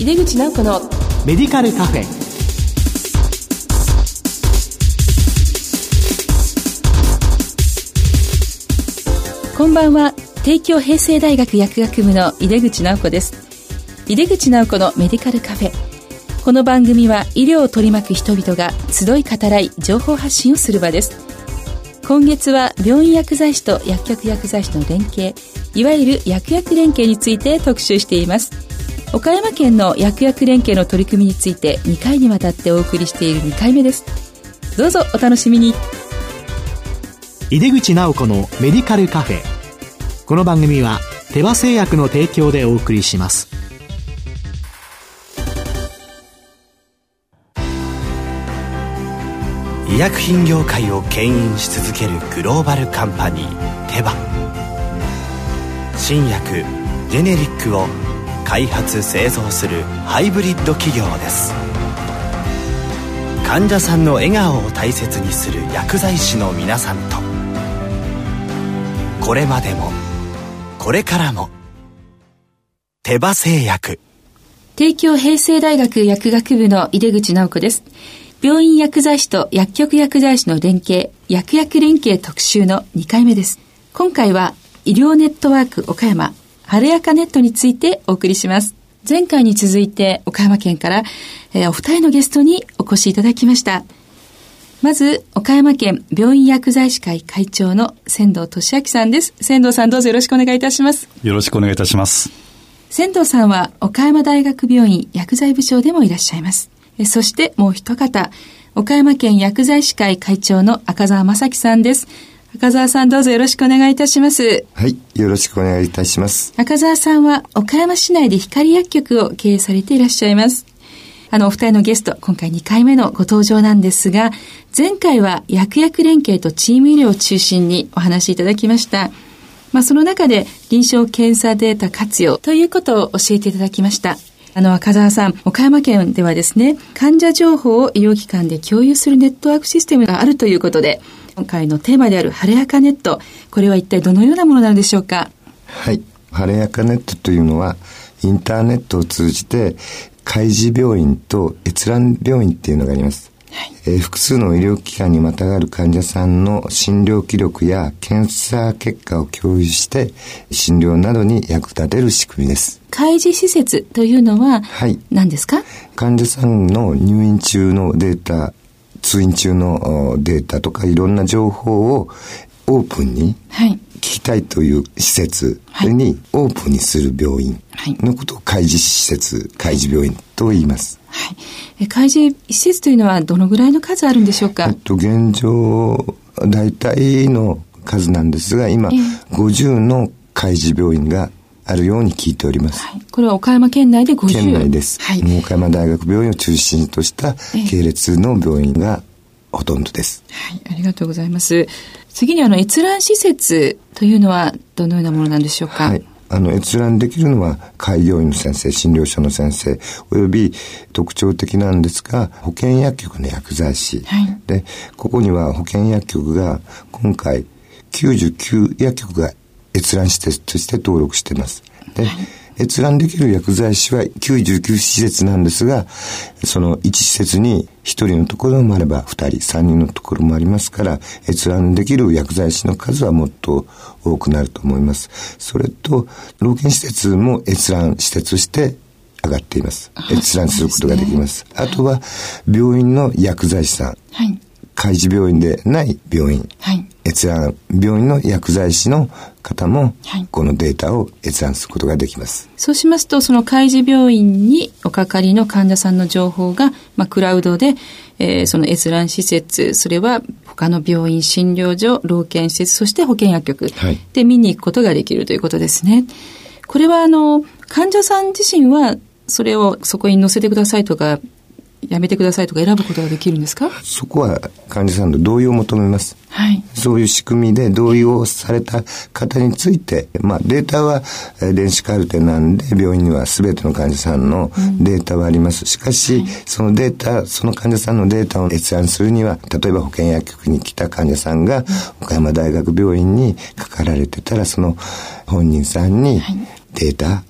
井出口直子のメディカルカフェ。こんばんは。帝京平成大学薬学部の井出口直子です。井出口直子のメディカルカフェ。この番組は医療を取り巻く人々が集い語らい情報発信をする場です。今月は病院薬剤師と薬局薬剤師の連携いわゆる薬薬連携について特集しています岡山県の薬薬連携の取り組みについて2回にわたってお送りしている2回目です。どうぞお楽しみに。井出口直子のメディカルカフェ。この番組は手羽製薬の提供でお送りします。医薬品業界を牽引し続けるグローバルカンパニーテバ。新薬ジェネリックを開発製造するハイブリッド企業です。患者さんの笑顔を大切にする薬剤師の皆さんと。これまでもこれからも手羽製薬。帝京平成大学薬学部の井出口直子です。病院薬剤師と薬局薬剤師の連携薬薬連携特集の2回目です。今回は医療ネットワーク岡山晴れやかネットについてお送りします前回に続いて岡山県から、えー、お二人のゲストにお越しいただきましたまず、岡山県病院薬剤師会会長の仙道俊明さんです。仙道さんどうぞよろしくお願いいたします。よろしくお願いいたします。仙道さんは岡山大学病院薬剤部長でもいらっしゃいます。そしてもう一方、岡山県薬剤師会会長の赤澤正樹さんです。赤澤さんどうぞよろしくお願いいたします。はい、よろしくお願いいたします。赤澤さんは岡山市内で光薬局を経営されていらっしゃいます。あの、お二人のゲスト、今回2回目のご登場なんですが、前回は薬薬連携とチーム医療を中心にお話しいただきました。まあ、その中で臨床検査データ活用ということを教えていただきました。あの、赤澤さん、岡山県ではですね、患者情報を医療機関で共有するネットワークシステムがあるということで、今回のテーマである晴れやかネット、これは一体どのようなものなのでしょうか？はい。晴れやかネットというのは、インターネットを通じて開示病院と閲覧病院っていうのがあります。はい、えー、複数の医療機関にまたがる患者さんの診療記録や検査結果を共有して診療などに役立てる仕組みです。開示施設というのは何ですか、はい、患者さんの入院中のデータ、通院中のデータとかいろんな情報をオープンに、はい。聞きたいという施設にオープンにする病院のことを開示施設、開示病院と言います。はい。開示施設というのはどのぐらいの数あるんでしょうか？えっと、現状、大体の数なんですが、今、え50の開示病院があるように聞いております。はい、これは岡山県内で50県内です。はい、岡山大学病院を中心とした系列の病院がほとんどです。はい、ありがとうございます。次にあの閲覧施設というのはどのようなものなんでしょうか？はい。あの、閲覧できるのは、開業医の先生、診療所の先生、および特徴的なんですが、保健薬局の薬剤師。はい、で、ここには保健薬局が、今回、99薬局が閲覧施設として登録しています。で、はい閲覧できる薬剤師は99施設なんですが、その1施設に1人のところもあれば2人、3人のところもありますから、閲覧できる薬剤師の数はもっと多くなると思います。それと、老健施設も閲覧施設として上がっています。閲覧することができます。あとは、病院の薬剤師さん。はい開示病院でない病院、はい、閲覧病院の薬剤師の方も、このデータを閲覧することができます。そうしますと、その開示病院におかかりの患者さんの情報が、まあ、クラウドで、えー、その閲覧施設、それは他の病院、診療所、老健施設、そして保健薬局で見に行くことができるということですね。これは、あの、患者さん自身は、それをそこに載せてくださいとか、やめてくださいとか選ぶことができるんですか？そこは患者さんの同意を求めます。はい。そういう仕組みで同意をされた方について、まあデータは電子カルテなんで病院には全ての患者さんのデータはあります。しかし、そのデータ、その患者さんのデータを閲覧するには、例えば保健薬局に来た患者さんが岡山大学病院にかかられてたら、その本人さんにデータ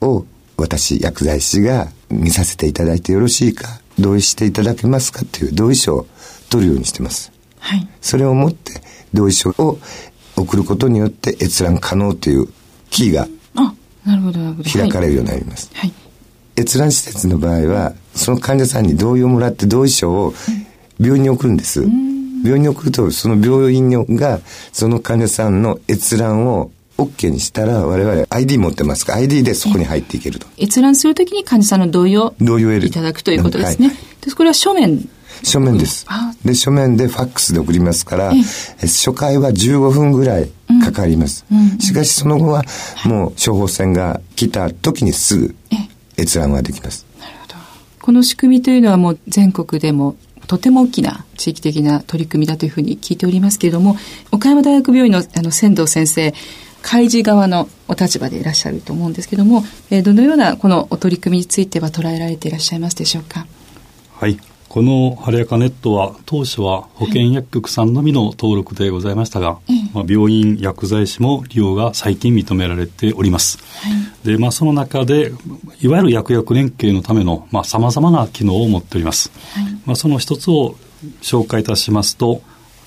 を渡私、薬剤師が見させていただいてよろしいか、同意していただけますかっていう同意書を取るようにしてます。はい。それをもって同意書を送ることによって閲覧可能というキーがなるほど開かれるようになります。はい、閲覧施設の場合はその患者さんに同意をもらって同意書を病院に送るんです。病院に送るとその病院がその患者さんの閲覧を OK にしたら我々 ID 持ってますか？ID でそこに入っていけると。閲覧するときに患者さんの同意を同意を得るいただくということですね。はい、でこれは書面書面です。で、書面でファックスで送りますから、初回は15分ぐらいかかります。うんうん、しかしその後は、もう処方箋が来た時にすぐ閲覧ができます。なるほど。この仕組みというのはもう全国でもとても大きな地域的な取り組みだというふうに聞いておりますけれども、岡山大学病院のあの仙道先生、開示側のお立場でいらっしゃると思うんですけども、えー、どのようなこのお取り組みについては捉えられていらっしゃいますでしょうか？はい。この晴れやかネットは当初は保険薬局さんのみの登録でございましたが、はい、まあ、病院薬剤師も利用が最近認められております。はい、で、まあ、その中でいわゆる薬薬連携のためのさまざ、まな機能を持っております。はい、まあ、その一つを紹介いたしますと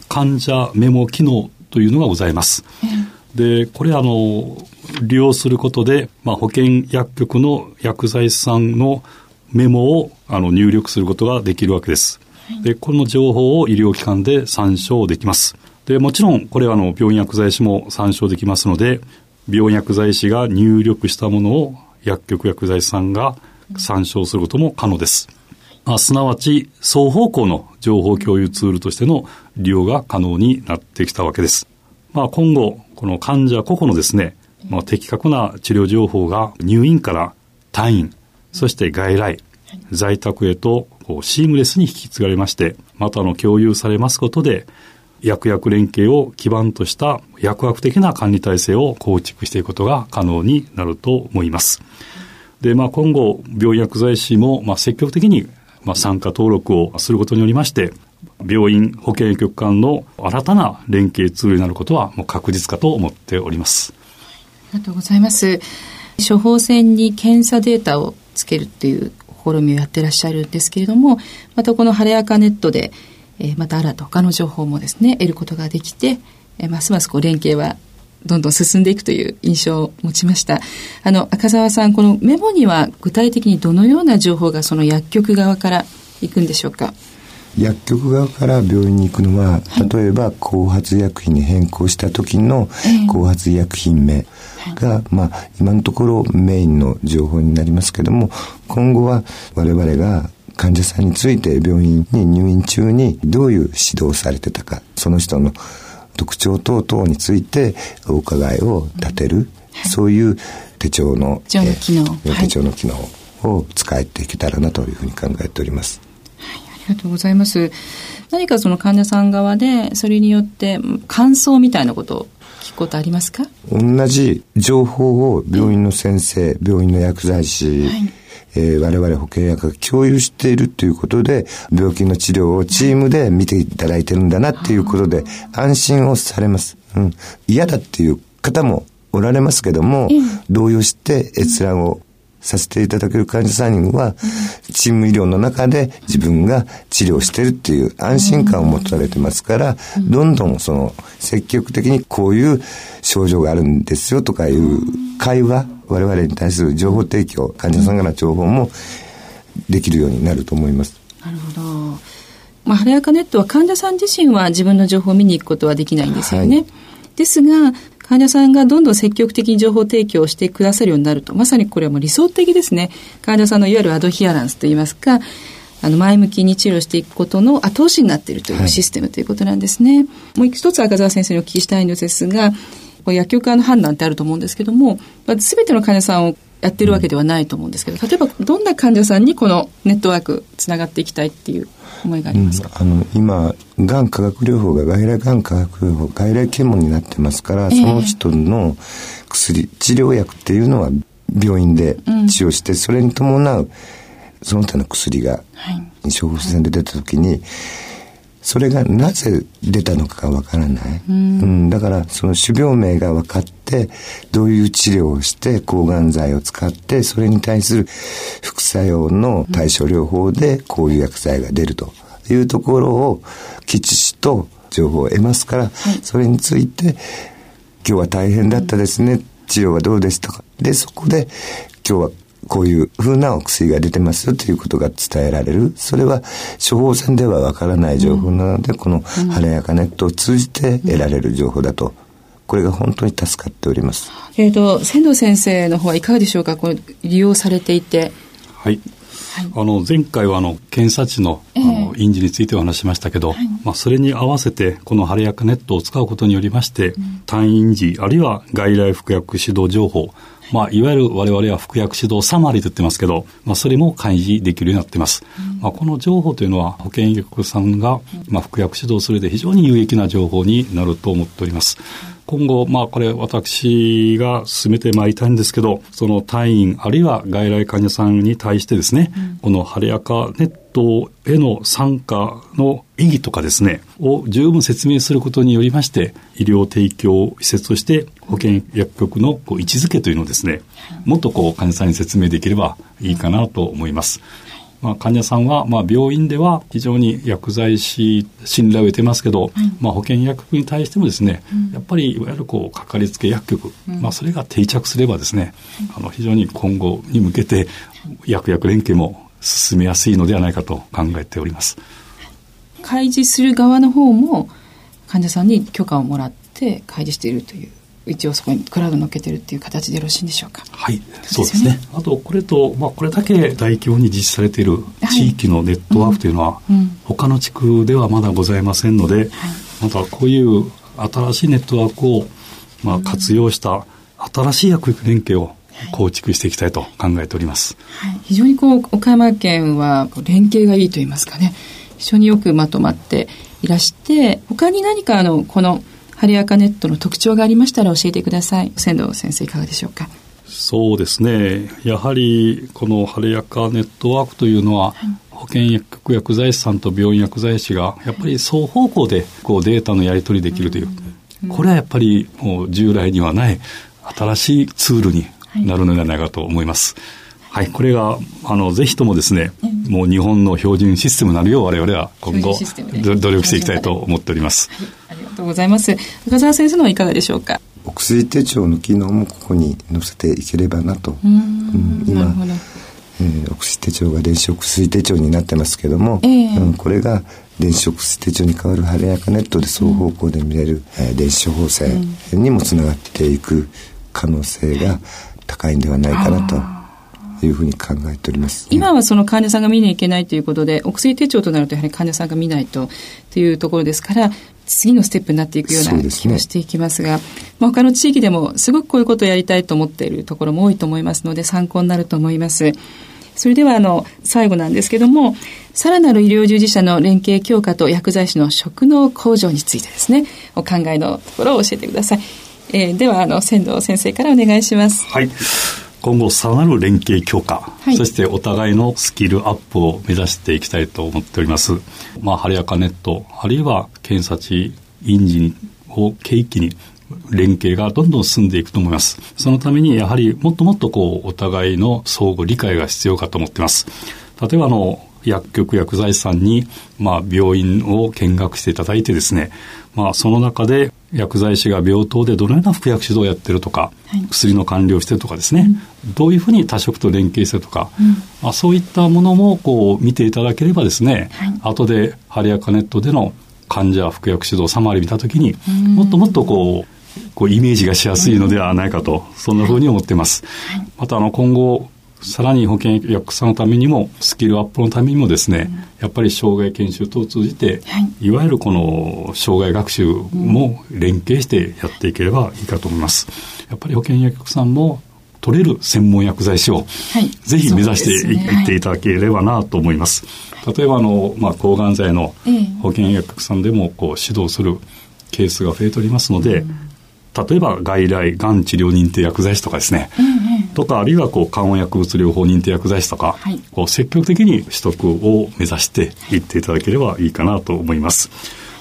患者メモ機能というのがございます。でこれあの利用することで、まあ、保険薬局の薬剤師さんのメモをあの入力することができるわけです。で、この情報を医療機関で参照できます。で、もちろん、これはあの、病院薬剤師も参照できますので、病院薬剤師が入力したものを薬局薬剤師さんが参照することも可能です。あすなわち、双方向の情報共有ツールとしての利用が可能になってきたわけです。まあ、今後、この患者個々のですね、まあ、的確な治療情報が入院から退院、そして外来、在宅へとこうシームレスに引き継がれまして、またの共有されますことで、薬薬連携を基盤とした薬学的な管理体制を構築していくことが可能になると思います。で、まあ今後、病院薬剤師もまあ積極的にまあ参加登録をすることによりまして、病院保健局間の新たな連携ツールになることはもう確実かと思っております。ありがとうございます。処方箋に検査データをつけるっていう試みをやってらっしゃるんですけれども、またこの晴れやかネットで、えー、また新た他の情報もですね、得ることができて、えー、ますますこう連携はどんどん進んでいくという印象を持ちました。あの、赤澤さん、このメモには具体的にどのような情報がその薬局側から行くんでしょうか？薬局側から病院に行くのは、例えば後発薬品に変更した時の後発医薬品名が、まあ、今のところメインの情報になりますけども、今後は我々が患者さんについて病院に入院中にどういう指導をされてたか、その人の特徴等々についてお伺いを立てる、そういう手帳の、手帳の機能、手帳の機能を使えていけたらなというふうに考えております。ありがとうございます。何かその患者さん側で、それによって感想みたいなことを聞くことありますか？同じ情報を病院の先生、病院の薬剤師、はいえー、我々保険薬が共有しているということで、病気の治療をチームで見ていただいてるんだなっていうことで、安心をされます。うん。嫌だっていう方もおられますけども、動揺して閲覧をさせていただける患者さんには、チーム医療の中で自分が治療してるっていう安心感を持たれてますから、どんどんその積極的にこういう症状があるんですよとかいう会話、我々に対する情報提供、患者さんからの情報もできるようになると思います。なるほど。まあ、晴れやかネットは患者さん自身は自分の情報を見に行くことはできないんですよね。はい、ですが、患者さんがどんどん積極的に情報提供してくださるようになると、まさにこれはもう理想的ですね。患者さんのいわゆるアドヒアランスといいますか、あの、前向きに治療していくことの後押しになっているというシステムということなんですね。はい、もう一つ赤澤先生にお聞きしたいのですが、薬局側の判断ってあると思うんですけども、すべての患者さんをやってるわけではないと思うんですけど、例えばどんな患者さんにこのネットワークつながっていきたいっていう思いがありますか、うん、あの今がん化学療法が外来がん化学療法外来検問になってますから、その人の薬治療薬っていうのは病院で治療して、うん、それに伴うその他の薬が処方箋で出た時に、それがなぜ出たのかがわからない。うん、だから、その種病名が分かって、どういう治療をして、抗がん剤を使って、それに対する副作用の対処療法で、こういう薬剤が出ると。いうところを、基地と情報を得ますから、はい、それについて、今日は大変だったですね、治療はどうでしたか。で、そこで、今日はこういう風なお薬が出てますよということが伝えられる。それは処方箋ではわからない情報なので、うん、この晴れやかネットを通じて得られる情報だと。これが本当に助かっております。えっ、ー、と、千藤先生の方はいかがでしょうか？これ利用されていて。はい。あの前回はあの検査値の,、あの印字についてお話しましたけど、はい、まあ、それに合わせてこの晴れやかネットを使うことによりまして、うん、単印字あるいは外来服薬指導情報まあ、いわゆる我々は服薬指導サマリーと言ってますけど、まあ、それも開示できるようになっています。うん、まあ、この情報というのは、保健医局さんが、まあ、服薬指導するで非常に有益な情報になると思っております。今後、まあこれ私が進めてまいりたいんですけど、その隊員あるいは外来患者さんに対してですね、うん、この晴れやかネットへの参加の意義とかですね、を十分説明することによりまして、医療提供施設として保健薬局のこう位置づけというのをですね、もっとこう患者さんに説明できればいいかなと思います。まあ、患者さんは、まあ、病院では非常に薬剤師信頼を得てますけど、まあ、保険薬局に対してもですね、うん、やっぱりいわゆるこうかかりつけ薬局、うん、まあ、それが定着すればですね、あの非常に今後に向けて薬薬連携も進めやすいのではないかと考えております。開示する側の方も患者さんに許可をもらって開示しているという一応そこにクラウド乗っけてるっていう形でよろしいんでしょうか？はい、そうですね。あとこれとまあこれだけ大規模に実施されている地域のネットワークというのは、はいうん、他の地区ではまだございませんので、はい、またこういう新しいネットワークをまあ活用した新しい薬育連携を構築していきたいと考えております。はい、非常にこう岡山県は連携がいいと言いますかね。非常によくまとまっていらして他に何かあのこのハリアカネットの特徴がありましたら教えてください。仙道先生いかがでしょうか？そうですね。やはりこのハレアカネットワークというのは、はい、保険薬局薬剤師さんと病院薬剤師がやっぱり双方向でこうデータのやり取りできるという、うん、これはやっぱりもう従来にはない新しいツールになるのではないかと思います。はい、これがあのぜひともですね、もう日本の標準システムになるよう我々は今後努力していきたいと思っております。はいとうございます。中澤先生のはいかがでしょうか？お薬手帳の機能もここに載せていければなと。うん、今、えー、お薬手帳が電子お薬手帳になってますけども、えー、うん、これが電子お薬手帳に変わる晴れやかネットで双方向で見れる、うん、えー、電子処方箋にもつながっていく可能性が高いんではないかなと。いうふうに考えております。今はその患者さんが見に行けないということで、お薬手帳となるとやはり患者さんが見ないとっていうところですから、次のステップになっていくような気がしていきますが、すね、まあ、他の地域でもすごくこういうことをやりたいと思っているところも多いと思いますので、参考になると思います。それではあの最後なんですけどもさらなる医療従事者の連携強化と薬剤師の職能向上についてですねお考えのところを教えてください、えー、ではあの仙道先生からお願いします。はい今後さらなる連携強化、はい、そしてお互いのスキルアップを目指していきたいと思っております。まあ、晴れやかネット、あるいは検査値、インジンを契機に連携がどんどん進んでいくと思います。そのためにやはりもっともっとこうお互いの相互理解が必要かと思っています。例えばあの薬局薬剤師さんに、まあ、病院を見学していただいてですね、まあ、その中で薬剤師が病棟でどのような服薬指導をやってるとか、はい、薬の管理をしてるとかですね、うん、どういうふうに多職と連携してるとか、うん、まあ、そういったものもこう見ていただければですね、はい、後でハリアカネットでの患者服薬指導サマリー見たときに、もっともっとこう、こうイメージがしやすいのではないかと、そんなふうに思っています。はい、またあの今後さらに保険薬さんのためにもスキルアップのためにもですね、うん、やっぱり障害研修等を通じて、はい、いわゆるこの障害学習も連携してやっていければいいかと思います。やっぱり保険薬さんも取れる専門薬剤師を、はい、ぜひ目指していっていただければなと思います。はい、例えばあの、まあ、抗がん剤の保険薬さんでもこう指導するケースが増えておりますので、うん。例えば外来、がん治療認定薬剤師とかですね、うんうん、とか、あるいはこう、緩和薬物療法認定薬剤師とか、はい、こう積極的に取得を目指していっていただければいいかなと思います。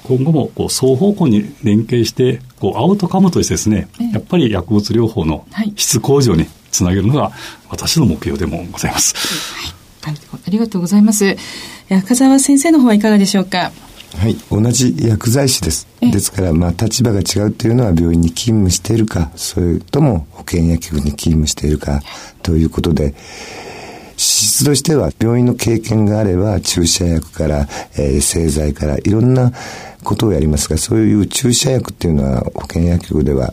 今後もこう双方向に連携して、こうアウトカムとしてですね、やっぱり薬物療法の質向上につなげるのが私の目標でもございます。はい、ありがとうございます。赤澤先生の方はいかがでしょうか？はい、同じ薬剤師です。ですから、まあ、立場が違うというのは病院に勤務しているか、それとも保険薬局に勤務しているか、ということで、資質としては病院の経験があれば注射薬から、えー、製剤からいろんなことをやりますが、そういう注射薬っていうのは保険薬局では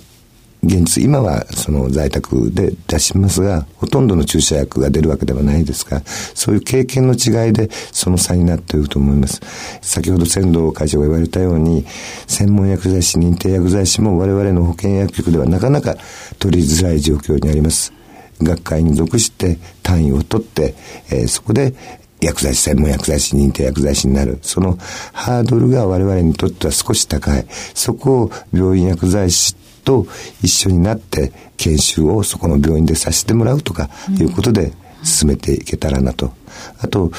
現実、今はその在宅で出しますが、ほとんどの注射薬が出るわけではないですが、そういう経験の違いでその差になっていると思います。先ほど仙道会長が言われたように、専門薬剤師、認定薬剤師も我々の保険薬局ではなかなか取りづらい状況にあります。学会に属して単位を取って、えー、そこで薬剤師、専門薬剤師、認定薬剤師になる。そのハードルが我々にとっては少し高い。そこを病院薬剤師と一緒になって研修をそこの病院でさせてもらうとかいうことで進めていけたらなと。あと、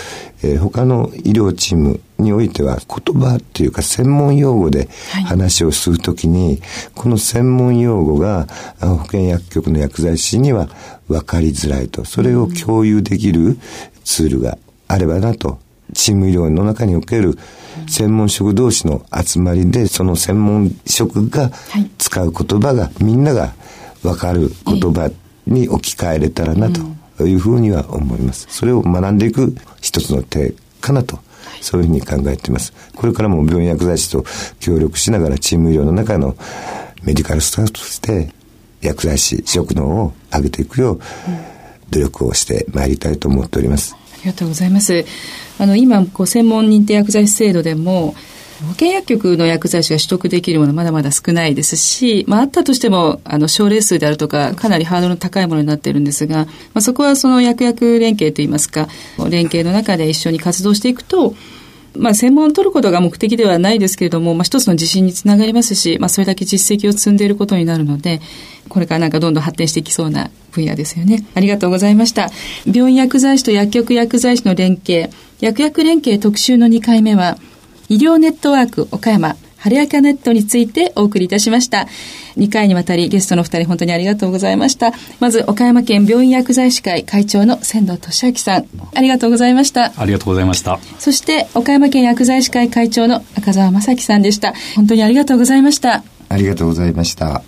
えー、他の医療チームにおいては言葉っていうか専門用語で話をするときに、はい、この専門用語が保健薬局の薬剤師には分かりづらいと。それを共有できるツールがあればなと。チーム医療の中における専門職同士の集まりで、その専門職が使う言葉が、みんなが分かる言葉に置き換えれたらなというふうには思います。それを学んでいく一つの手かなと。そういうふうに考えています。これからも病院薬剤師と協力しながらチーム医療の中のメディカルスタッフとして薬剤師職能を上げていくよう努力をしてまいりたいと思っております。ありがとうございます。あの、今、こう、専門認定薬剤師制度でも、保険薬局の薬剤師が取得できるものはまだまだ少ないですし、まあ、あったとしても、あの、症例数であるとか、かなりハードルの高いものになっているんですが、まあ、そこはその薬薬連携といいますか、連携の中で一緒に活動していくと、まあ、専門を取ることが目的ではないですけれども、まあ、一つの自信につながりますし、まあ、それだけ実績を積んでいることになるので、これからなんかどんどん発展していきそうな分野ですよね。ありがとうございました。病院薬剤師と薬局薬剤師の連携、薬薬連携特集の2回目は、医療ネットワーク岡山、晴れやかネットについてお送りいたしました。2回にわたりゲストの2人本当にありがとうございました。まず岡山県病院薬剤師会会長の仙道俊明さん、ありがとうございました。ありがとうございました。そして岡山県薬剤師会会長の赤澤正樹さんでした。本当にありがとうございました。ありがとうございました。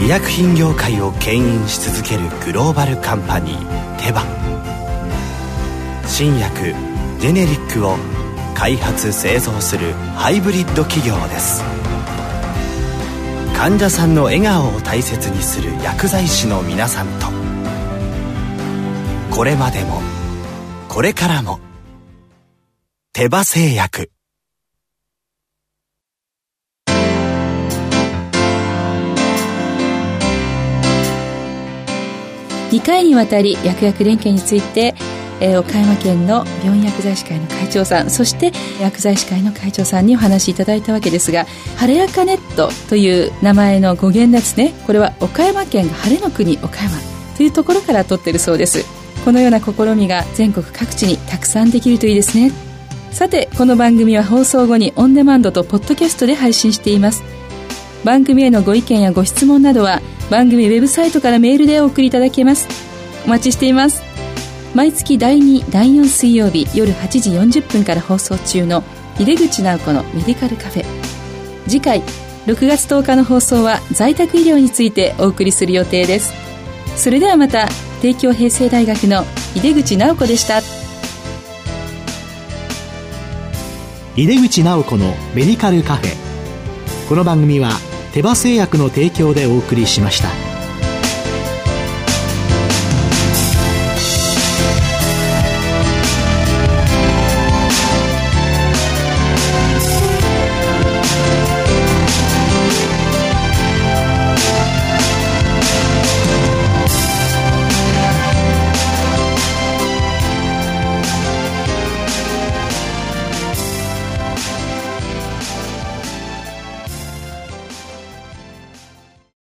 医薬品業界を牽引し続けるグローバルカンパニーテバ新薬ジェネリックを開発製造するハイブリッド企業です。患者さんの笑顔を大切にする薬剤師の皆さんと。これまでもこれからも手羽製薬。2回にわたり薬薬連携についてえー、岡山県の病院薬剤師会の会長さんそして薬剤師会の会長さんにお話しいただいたわけですが晴れやかネットという名前の語源ですね。これは岡山県が晴れの国岡山というところから取ってるそうです。このような試みが全国各地にたくさんできるといいですね。さてこの番組は放送後にオンデマンドとポッドキャストで配信しています。番組へのご意見やご質問などは番組ウェブサイトからメールでお送りいただけます。お待ちしています。毎月第2第4水曜日夜8時40分から放送中の井出口直子のメディカルカフェ。次回6月10日の放送は在宅医療についてお送りする予定です。それではまた帝京平成大学の井出口直子でした。井出口直子のメディカルカフェ。この番組は手羽製薬の提供でお送りしました。